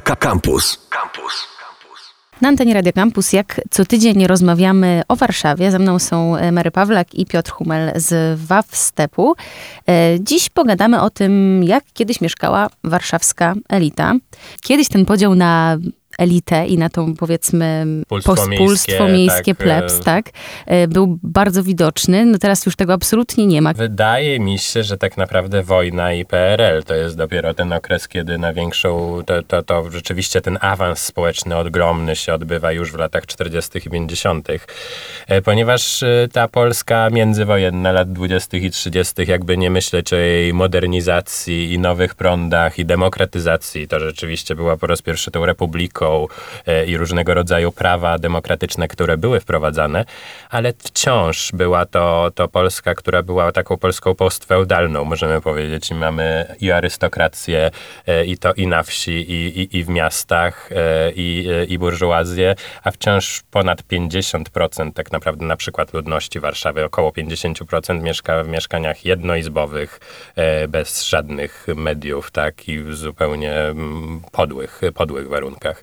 Campus. Campus. Na antenie Radio Campus, jak co tydzień rozmawiamy o Warszawie. Ze mną są e, Mary Pawlak i Piotr Humel z WAW Stepu. E, dziś pogadamy o tym, jak kiedyś mieszkała warszawska elita. Kiedyś ten podział na elitę i na tą powiedzmy pospólstwo miejskie, tak, plebs, e, tak, e, był bardzo widoczny. No teraz już tego absolutnie nie ma. Wydaje mi się, że tak naprawdę wojna i PRL to jest dopiero ten okres, kiedy na większą, to, to, to rzeczywiście ten awans społeczny ogromny się odbywa już w latach 40. i 50., e, ponieważ ta Polska międzywojenna lat 20. i 30., jakby nie myśleć o jej modernizacji i nowych prądach i demokratyzacji, to rzeczywiście była po raz pierwszy tą republiką, E, i różnego rodzaju prawa demokratyczne, które były wprowadzane, ale wciąż była to, to Polska, która była taką Polską postfeudalną, możemy powiedzieć. Mamy i arystokrację, e, i to i na wsi, i, i, i w miastach, e, i, i burżuazję, a wciąż ponad 50% tak naprawdę na przykład ludności Warszawy, około 50% mieszka w mieszkaniach jednoizbowych, bez żadnych mediów, tak, i w zupełnie mm, podłych, podłych warunkach.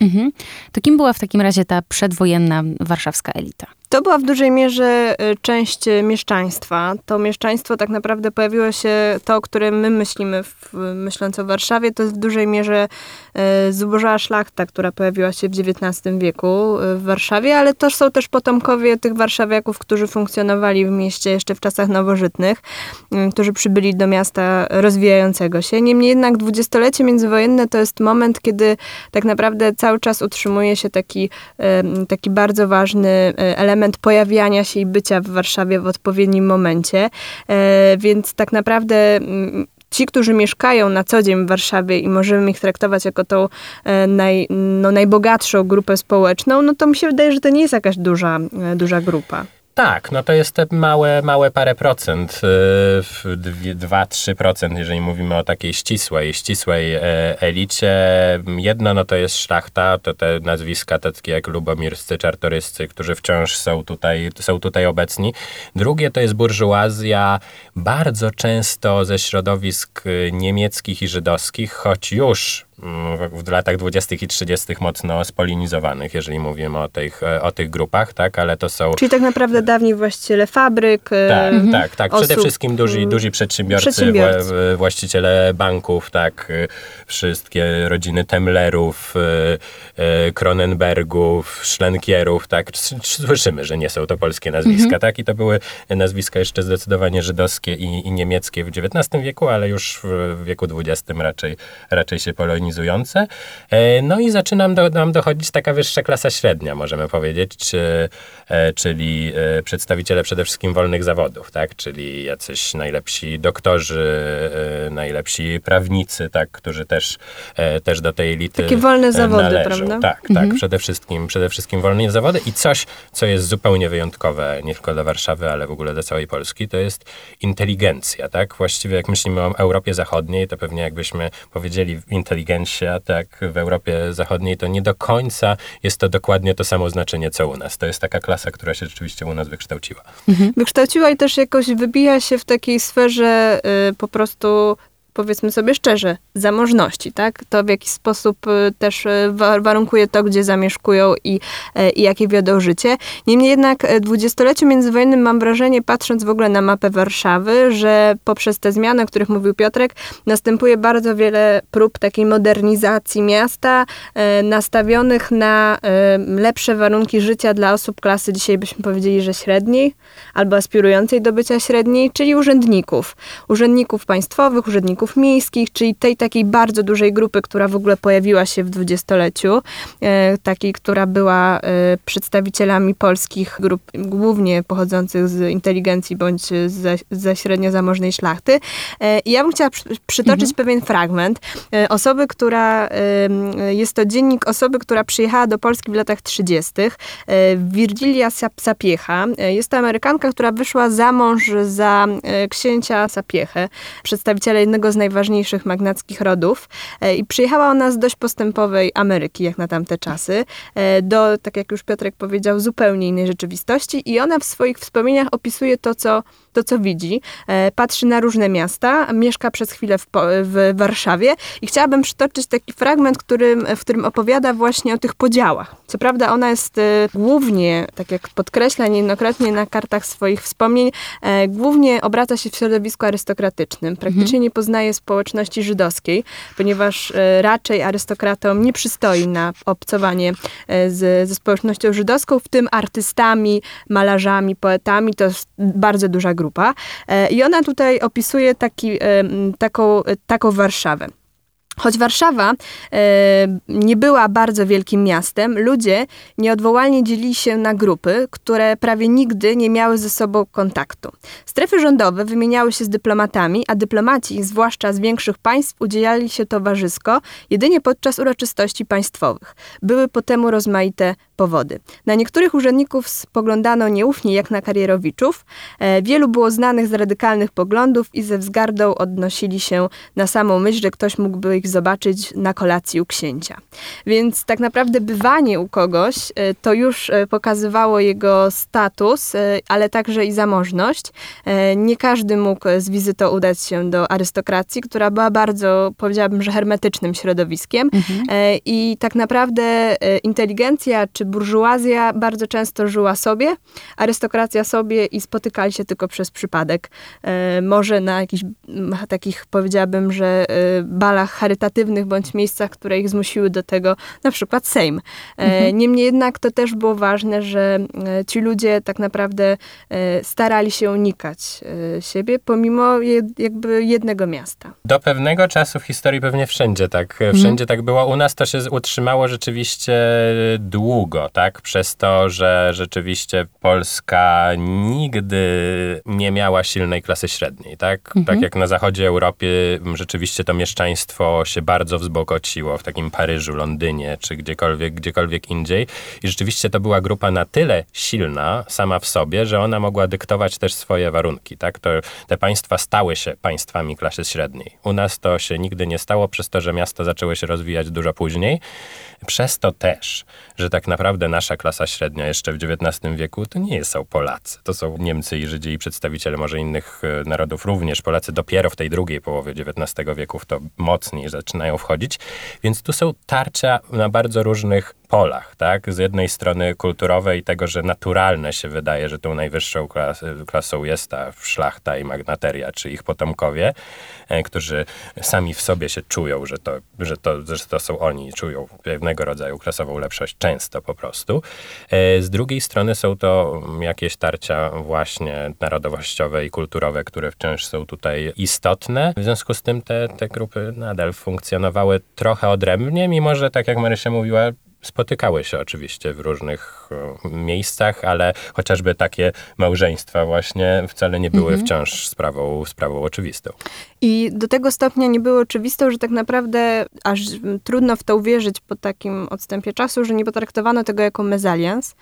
Mhm. To kim była w takim razie ta przedwojenna warszawska elita? To była w dużej mierze y, część mieszczaństwa. To mieszczaństwo tak naprawdę pojawiło się, to o którym my myślimy, w, myśląc o Warszawie, to jest w dużej mierze y, zubożała szlachta, która pojawiła się w XIX wieku y, w Warszawie, ale to są też potomkowie tych warszawiaków, którzy funkcjonowali w mieście jeszcze w czasach nowożytnych, którzy przybyli do miasta rozwijającego się. Niemniej jednak dwudziestolecie międzywojenne to jest moment, kiedy tak naprawdę cały czas utrzymuje się taki, taki bardzo ważny element element pojawiania się i bycia w Warszawie w odpowiednim momencie. E, więc tak naprawdę mm, ci, którzy mieszkają na co dzień w Warszawie i możemy ich traktować jako tą e, naj, no, najbogatszą grupę społeczną, no to mi się wydaje, że to nie jest jakaś duża, e, duża grupa. Tak, no to jest te małe, małe parę procent, 2-3%, y, jeżeli mówimy o takiej ścisłej, ścisłej e, elicie. Jedno no to jest szlachta, to te nazwiska takie jak lubomirscy, czartoryscy, którzy wciąż są tutaj, są tutaj obecni. Drugie to jest burżuazja, bardzo często ze środowisk y, niemieckich i żydowskich, choć już w latach 20. i 30. mocno spolinizowanych, jeżeli mówimy o tych, o tych grupach, tak, ale to są... Czyli tak naprawdę dawni właściciele fabryk, Tak, mhm. tak, tak. Przede wszystkim duzi, mm, duzi przedsiębiorcy, przedsiębiorcy. właściciele banków, tak, wszystkie rodziny Temlerów, Kronenbergów, Szlenkierów, tak, słyszymy, że nie są to polskie nazwiska, mhm. tak, i to były nazwiska jeszcze zdecydowanie żydowskie i, i niemieckie w XIX wieku, ale już w wieku XX raczej, raczej się polonizowały organizujące. E, no i zaczyna do, nam dochodzić taka wyższa klasa średnia, możemy powiedzieć, czy, e, czyli e, przedstawiciele przede wszystkim wolnych zawodów, tak? czyli jacyś najlepsi doktorzy, najlepsi prawnicy, tak? którzy też, też do tej elity Takie wolne zawody, należą. prawda? Tak, tak, mhm. przede, wszystkim, przede wszystkim wolne zawody i coś, co jest zupełnie wyjątkowe, nie tylko dla Warszawy, ale w ogóle dla całej Polski, to jest inteligencja, tak? Właściwie jak myślimy o Europie Zachodniej, to pewnie jakbyśmy powiedzieli inteligencja tak w Europie Zachodniej, to nie do końca jest to dokładnie to samo znaczenie, co u nas. To jest taka klasa, która się rzeczywiście u nas wykształciła. Mhm. Wykształciła i też jakoś wybija się w takiej sferze y, po prostu powiedzmy sobie szczerze, zamożności, tak? To w jakiś sposób y, też y, warunkuje to, gdzie zamieszkują i, y, i jakie wiodą życie. Niemniej jednak w dwudziestoleciu międzywojennym mam wrażenie, patrząc w ogóle na mapę Warszawy, że poprzez te zmiany, o których mówił Piotrek, następuje bardzo wiele prób takiej modernizacji miasta, nastawionych na lepsze warunki życia dla osób klasy, dzisiaj byśmy powiedzieli, że średniej, albo aspirującej do bycia średniej, czyli urzędników. Urzędników państwowych, urzędników urzędników miejskich, czyli tej takiej bardzo dużej grupy, która w ogóle pojawiła się w dwudziestoleciu, e, takiej, która była e, przedstawicielami polskich grup, głównie pochodzących z inteligencji bądź ze, ze średnio zamożnej szlachty. E, I ja bym chciała przytoczyć mhm. pewien fragment. Osoby, która, jest to dziennik osoby, która przyjechała do Polski w latach 30. Virgilia Sapiecha. Jest to Amerykanka, która wyszła za mąż za księcia Sapiechę, przedstawiciela jednego z z najważniejszych magnackich rodów i przyjechała ona z dość postępowej Ameryki, jak na tamte czasy, do, tak jak już Piotrek powiedział, zupełnie innej rzeczywistości i ona w swoich wspomnieniach opisuje to, co to, co widzi. E, patrzy na różne miasta, mieszka przez chwilę w, w Warszawie i chciałabym przytoczyć taki fragment, którym, w którym opowiada właśnie o tych podziałach. Co prawda ona jest e, głównie, tak jak podkreśla niejednokrotnie na kartach swoich wspomnień, e, głównie obraca się w środowisku arystokratycznym. Praktycznie mhm. nie poznaje społeczności żydowskiej, ponieważ raczej arystokratom nie przystoi na obcowanie z, ze społecznością żydowską, w tym artystami, malarzami, poetami. To jest bardzo duża grupa. E, I ona tutaj opisuje taki, e, taką, taką Warszawę. Choć Warszawa e, nie była bardzo wielkim miastem, ludzie nieodwołalnie dzielili się na grupy, które prawie nigdy nie miały ze sobą kontaktu. Strefy rządowe wymieniały się z dyplomatami, a dyplomaci, zwłaszcza z większych państw, udzielali się towarzysko jedynie podczas uroczystości państwowych. Były po temu rozmaite powody. Na niektórych urzędników spoglądano nieufnie jak na karierowiczów. E, wielu było znanych z radykalnych poglądów i ze wzgardą odnosili się na samą myśl, że ktoś mógłby ich zobaczyć na kolacji u księcia. Więc tak naprawdę bywanie u kogoś e, to już e, pokazywało jego status, ale także i zamożność. Nie każdy mógł z wizytą udać się do arystokracji, która była bardzo, powiedziałabym, że hermetycznym środowiskiem. Mhm. I tak naprawdę inteligencja czy burżuazja bardzo często żyła sobie, arystokracja sobie i spotykali się tylko przez przypadek. E, może na jakichś takich, powiedziałabym, że e, balach charytatywnych bądź miejscach, które ich zmusiły do tego, na przykład Sejm. E, mhm. Niemniej jednak to też było ważne, że ci ludzie tak naprawdę starali się unikać siebie, pomimo jakby jednego miasta. Do pewnego czasu w historii pewnie wszędzie tak, wszędzie mhm. tak było. U nas to się utrzymało rzeczywiście długo długo, tak? Przez to, że rzeczywiście Polska nigdy nie miała silnej klasy średniej, tak? Mhm. Tak jak na zachodzie Europy rzeczywiście to mieszczaństwo się bardzo wzbogociło w takim Paryżu, Londynie czy gdziekolwiek, gdziekolwiek indziej. I rzeczywiście to była grupa na tyle silna sama w sobie, że ona mogła dyktować też swoje warunki, tak? To, te państwa stały się państwami klasy średniej. U nas to się nigdy nie stało przez to, że miasta zaczęły się rozwijać dużo później. Przez to też, że tak naprawdę nasza klasa średnia jeszcze w XIX wieku to nie są Polacy. To są Niemcy i Żydzi i przedstawiciele może innych e, narodów również. Polacy dopiero w tej drugiej połowie XIX wieku w to mocniej zaczynają wchodzić. Więc tu są tarcia na bardzo różnych polach, tak? Z jednej strony kulturowej tego, że naturalne się wydaje, że tą najwyższą klas, klasą jest ta szlachta i magnateria, czy ich potomkowie, e, którzy sami w sobie się czują, że to, że to, że to są oni, czują pewnego rodzaju klasową lepszość, często po prostu. E, z drugiej strony są to jakieś tarcia właśnie narodowościowe i kulturowe, które wciąż są tutaj istotne. W związku z tym te, te grupy nadal funkcjonowały trochę odrębnie, mimo że, tak jak Marysia mówiła, spotykały się oczywiście w różnych e, miejscach, ale chociażby takie małżeństwa właśnie wcale nie były mhm. wciąż sprawą, sprawą oczywistą. I do tego stopnia nie było oczywistą, że tak naprawdę aż trudno w to uwierzyć po takim odstępie czasu, że nie potraktowano tego jako mezalians.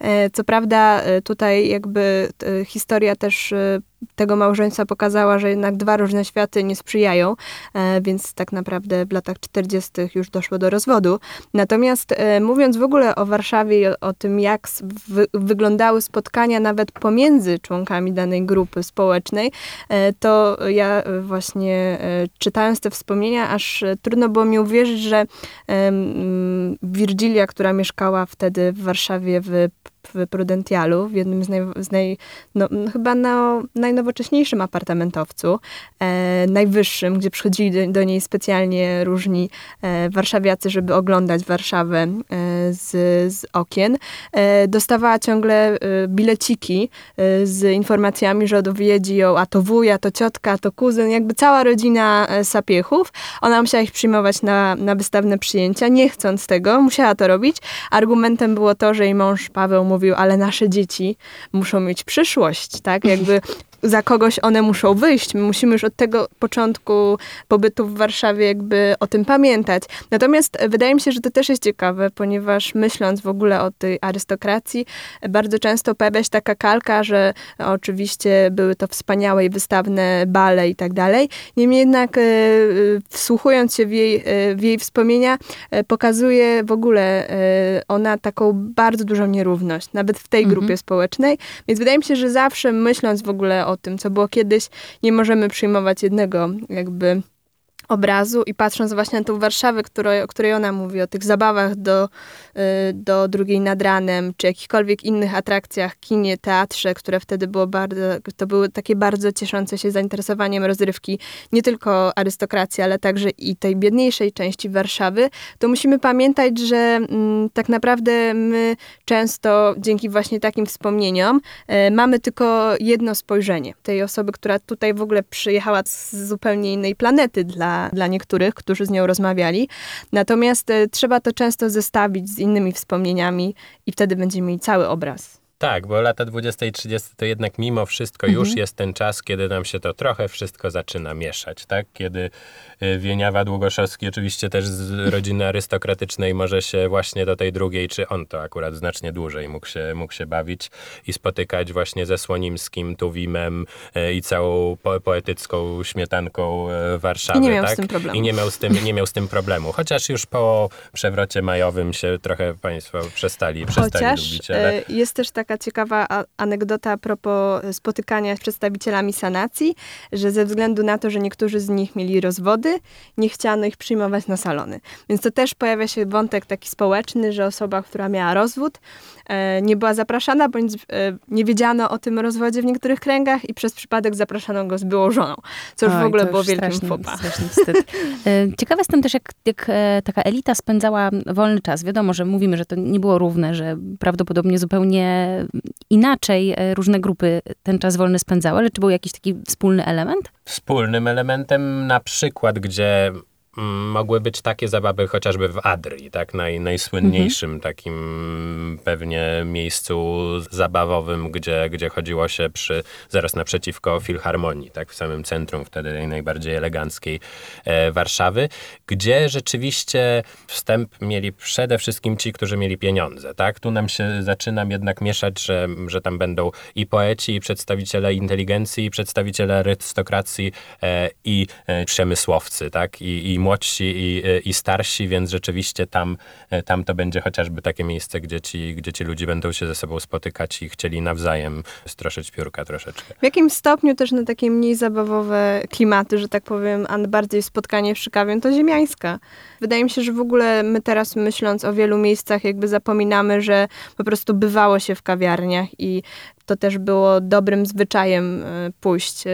E, co prawda e, tutaj jakby historia też tego małżeństwa pokazała, że jednak dwa różne światy nie sprzyjają, więc tak naprawdę w latach 40. już doszło do rozwodu. Natomiast mówiąc w ogóle o Warszawie i o, o tym, jak wy, wyglądały spotkania nawet pomiędzy członkami danej grupy społecznej, e, to ja właśnie czytając te wspomnienia, aż trudno było mi uwierzyć, że Virgilia, która mieszkała wtedy w Warszawie w w Prudentialu, w jednym z, naj, z naj, no, chyba na, najnowocześniejszym apartamentowcu, e, najwyższym, gdzie przychodzili do, do, niej specjalnie różni e, warszawiacy, żeby oglądać Warszawę e, z, z okien. E, dostawała ciągle e, bileciki e, z informacjami, że odwiedzi ją a to wuj, a to ciotka, a to kuzyn, jakby cała rodzina sapiechów. Ona musiała ich przyjmować na, na wystawne przyjęcia, nie chcąc tego, musiała to robić. Argumentem było to, że jej mąż Paweł mówił, ale nasze dzieci muszą mieć przyszłość, tak? Jakby za kogoś one muszą wyjść. My musimy już od tego początku pobytu w Warszawie jakby o tym pamiętać. Natomiast wydaje mi się, że to też jest ciekawe, ponieważ myśląc w ogóle o tej arystokracji, bardzo często pojawia się taka kalka, że oczywiście były to wspaniałe i wystawne bale i tak dalej. Niemniej jednak e, wsłuchując się w jej, e, w jej wspomnienia, e, pokazuje w ogóle ona taką bardzo dużą nierówność, nawet w tej mhm. grupie społecznej. Więc wydaje mi się, że zawsze myśląc w ogóle o tym, co było kiedyś, nie możemy przyjmować jednego jakby obrazu i patrząc właśnie na tą Warszawę, o której ona mówi, o tych zabawach do, y, do drugiej nad ranem, czy jakichkolwiek innych atrakcjach, kinie, teatrze, które wtedy było bardzo, to były takie bardzo cieszące się zainteresowaniem rozrywki nie tylko arystokracji, ale także i tej biedniejszej części Warszawy, to musimy pamiętać, że mm, tak naprawdę my często dzięki właśnie takim wspomnieniom y, mamy tylko jedno spojrzenie tej osoby, która tutaj w ogóle przyjechała z zupełnie innej planety dla dla, niektórych, którzy z nią rozmawiali. Natomiast e, trzeba to często zestawić z innymi wspomnieniami i wtedy będziemy mieli cały obraz. Tak, bo lata 20 i 30 to jednak mimo wszystko mhm. już jest ten czas, kiedy nam się to trochę wszystko zaczyna mieszać, tak? Kiedy y, Wieniawa Długoszowski oczywiście też z rodziny arystokratycznej może się właśnie do tej drugiej, czy on to akurat znacznie dłużej mógł się, mógł się bawić i spotykać właśnie ze Słonimskim, Tuwimem y, i całą po poetycką śmietanką y, Warszawy, I nie miał tak? z tym problemu. I nie miał z tym, nie miał z tym problemu. Chociaż już po przewrocie majowym się trochę państwo przestali, przestali Chociaż lubić. Ale... jest też tak taka ciekawa anegdota a propos spotykania z przedstawicielami sanacji, że ze względu na to, że niektórzy z nich mieli rozwody, nie chciano ich przyjmować na salony. Więc to też pojawia się wątek taki społeczny, że osoba, która miała rozwód, e, nie była zapraszana, bądź e, nie wiedziano o tym rozwodzie w niektórych kręgach i przez przypadek zapraszano go z byłą żoną, co już Oj, w ogóle było wielkim fopa. E, ciekawe jestem też, jak, jak taka elita spędzała wolny czas. Wiadomo, że mówimy, że to nie było równe, że prawdopodobnie zupełnie inaczej e, różne grupy ten czas wolny spędzały, ale czy był jakiś taki wspólny element? Wspólnym elementem na przykład, gdzie mogły być takie zabawy chociażby w Adrii, tak? Naj, najsłynniejszym mhm. takim pewnie miejscu zabawowym, gdzie, gdzie chodziło się przy, zaraz naprzeciwko Filharmonii, tak? W samym centrum wtedy najbardziej eleganckiej e, Warszawy, gdzie rzeczywiście wstęp mieli przede wszystkim ci, którzy mieli pieniądze, tak? Tu nam się zaczyna jednak mieszać, że, że tam będą i poeci, i przedstawiciele inteligencji, i przedstawiciele arystokracji, e, i e, przemysłowcy, tak? I, i młodsi i, i starsi, więc rzeczywiście tam, tam to będzie chociażby takie miejsce, gdzie ci, gdzie ci ludzie będą się ze sobą spotykać i chcieli nawzajem stroszyć piórka troszeczkę. W jakim stopniu też na takie mniej zabawowe klimaty, że tak powiem, a bardziej spotkanie przy kawie, to ziemiańska. Wydaje mi się, że w ogóle my teraz myśląc o wielu miejscach, jakby zapominamy, że po prostu bywało się w kawiarniach i to też było dobrym zwyczajem e, pójść. E,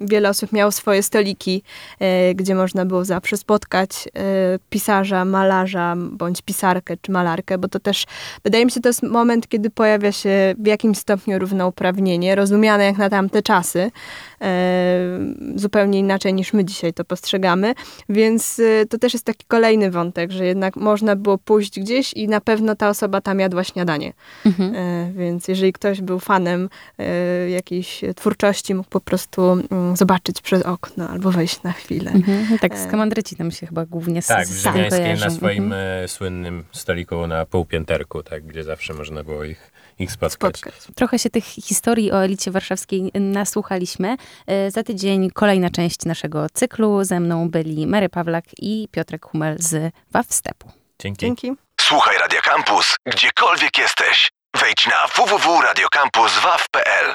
wiele osób miało swoje stoliki, e, gdzie można było zawsze spotkać pisarza, malarza, bądź pisarkę czy malarkę, bo to też, wydaje mi się, to jest moment, kiedy pojawia się w jakimś stopniu równouprawnienie, rozumiane jak na tamte czasy, zupełnie inaczej niż my dzisiaj to postrzegamy, więc to też jest taki kolejny wątek, że jednak można było pójść gdzieś i na pewno ta osoba tam jadła śniadanie. Mhm. Więc jeżeli ktoś był fanem fanem y, jakiejś twórczości, mógł po prostu y, zobaczyć przez okno albo wejść na chwilę. Mhm, tak, z kamandryci tam się chyba głównie Tak, w Żywiańskiej na swoim mhm. E, słynnym stoliku na półpięterku, tak, gdzie zawsze można było ich ich spotkać. spotkać. Trochę się tych historii o elicie warszawskiej nasłuchaliśmy. E, za tydzień kolejna część naszego cyklu. Ze mną byli Mary Pawlak i Piotrek Humel z WAF Stepu. Dzięki. Dzięki. Słuchaj Radio Campus, gdziekolwiek jesteś. Wejdź na www.radiocampus.waw.pl